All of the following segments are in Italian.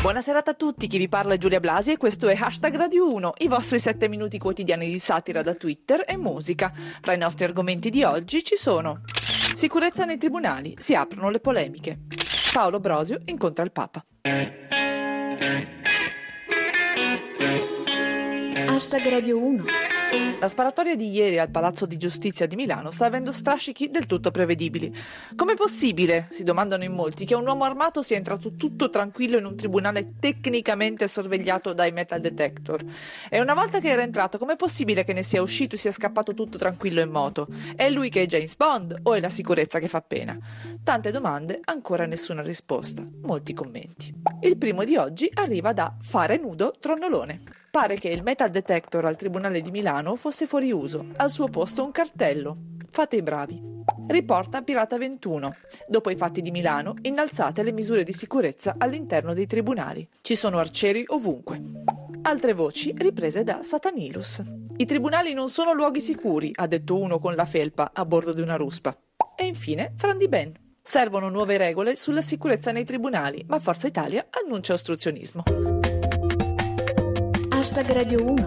Buona serata a tutti, chi vi parla è Giulia Blasi e questo è Hashtag Radio 1, i vostri 7 minuti quotidiani di satira da Twitter e musica. Fra i nostri argomenti di oggi ci sono Sicurezza nei tribunali, si aprono le polemiche. Paolo Brosio incontra il Papa. Hashtag Radio 1 la sparatoria di ieri al Palazzo di Giustizia di Milano sta avendo strascichi del tutto prevedibili. Com'è possibile, si domandano in molti, che un uomo armato sia entrato tutto tranquillo in un tribunale tecnicamente sorvegliato dai metal detector? E una volta che era entrato, com'è possibile che ne sia uscito e sia scappato tutto tranquillo in moto? È lui che è James Bond o è la sicurezza che fa pena? Tante domande, ancora nessuna risposta. Molti commenti. Il primo di oggi arriva da Fare Nudo Tronnolone. Pare che il metal detector al Tribunale di Milano fosse fuori uso, al suo posto un cartello. Fate i bravi. Riporta Pirata 21. Dopo i fatti di Milano, innalzate le misure di sicurezza all'interno dei tribunali. Ci sono arcieri ovunque. Altre voci riprese da Satanilus. I tribunali non sono luoghi sicuri, ha detto uno con la felpa a bordo di una ruspa. E infine Frandi Ben. Servono nuove regole sulla sicurezza nei tribunali, ma Forza Italia annuncia ostruzionismo. Hashtag Radio 1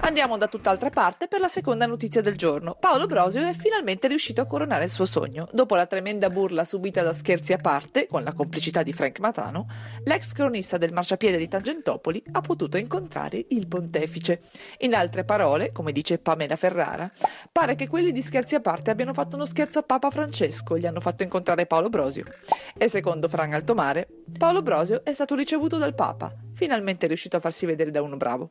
Andiamo da tutt'altra parte per la seconda notizia del giorno. Paolo Brosio è finalmente riuscito a coronare il suo sogno. Dopo la tremenda burla subita da Scherzi a parte, con la complicità di Frank Matano, l'ex cronista del marciapiede di Tangentopoli ha potuto incontrare il pontefice. In altre parole, come dice Pamela Ferrara, pare che quelli di Scherzi a parte abbiano fatto uno scherzo a Papa Francesco e gli hanno fatto incontrare Paolo Brosio. E secondo Fran Altomare, Paolo Brosio è stato ricevuto dal Papa, finalmente riuscito a farsi vedere da uno bravo.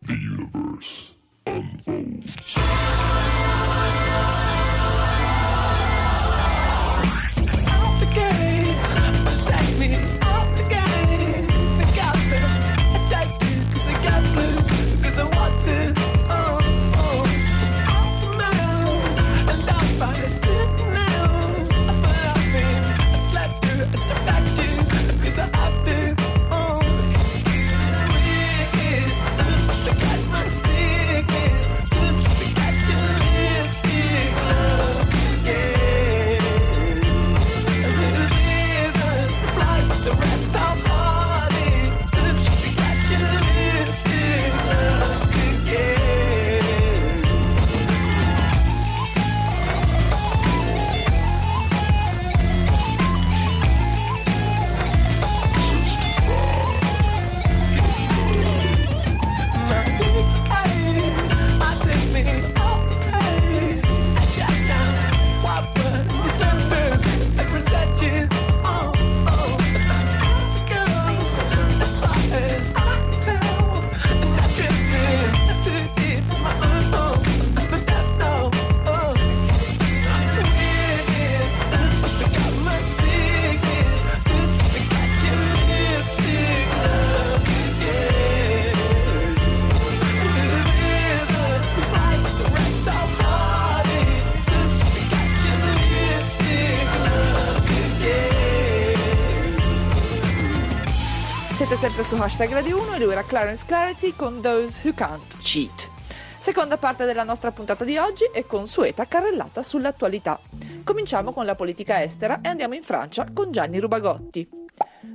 Siete sempre su hashtag Radio 1 e lui era Clarence Clarity con Those Who Can't Cheat. Seconda parte della nostra puntata di oggi è consueta carrellata sull'attualità. Cominciamo con la politica estera e andiamo in Francia con Gianni Rubagotti.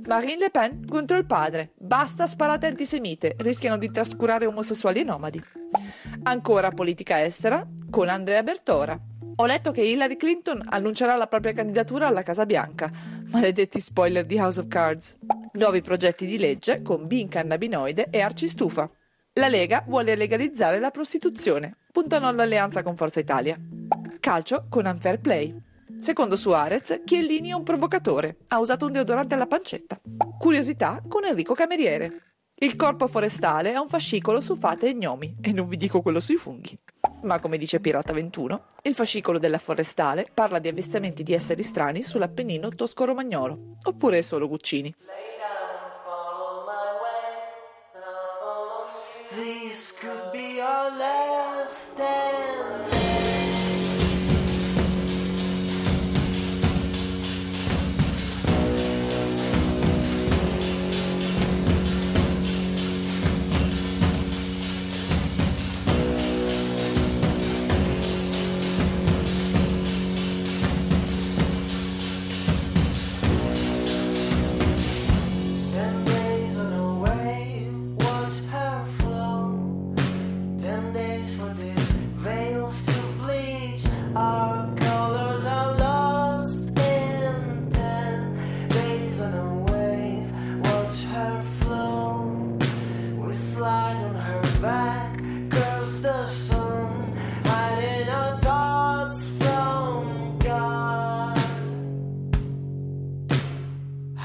Marine Le Pen contro il padre. Basta sparate antisemite, rischiano di trascurare omosessuali e nomadi. Ancora politica estera con Andrea Bertora. Ho letto che Hillary Clinton annuncerà la propria candidatura alla Casa Bianca. Maledetti spoiler di House of Cards. Nuovi progetti di legge con bincannabinoide e arcistufa. La Lega vuole legalizzare la prostituzione. Puntano all'alleanza con Forza Italia. Calcio con Unfair Play. Secondo Suarez, Chiellini è un provocatore. Ha usato un deodorante alla pancetta. Curiosità con Enrico Cameriere. Il corpo forestale ha un fascicolo su fate e gnomi, e non vi dico quello sui funghi. Ma come dice Pirata 21, il fascicolo della forestale parla di avvistamenti di esseri strani sull'Appennino tosco-romagnolo, oppure solo Guccini. Could be our last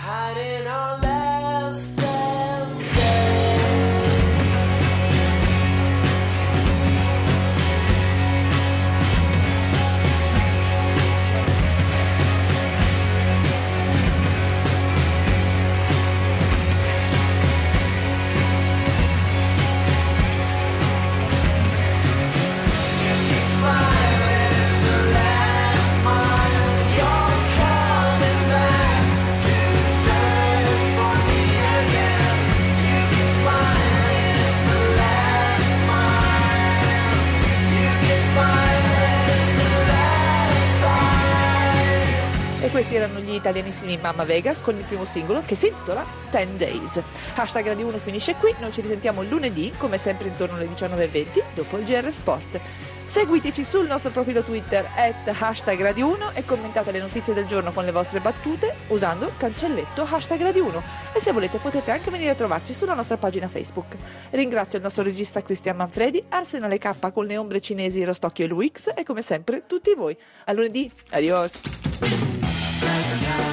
hiding all that. Questi erano gli italianissimi Mamma Vegas con il primo singolo che si intitola 10 Days. Hashtag Radio 1 finisce qui, noi ci risentiamo lunedì, come sempre intorno alle 19.20, dopo il GR Sport. Seguiteci sul nostro profilo Twitter at hashtag Radio 1 e commentate le notizie del giorno con le vostre battute usando il cancelletto hashtag Radio 1 e se volete potete anche venire a trovarci sulla nostra pagina Facebook. Ringrazio il nostro regista Cristian Manfredi, Arsenale K con le ombre cinesi Rostocchio e Luix e come sempre tutti voi. A lunedì, adios! California.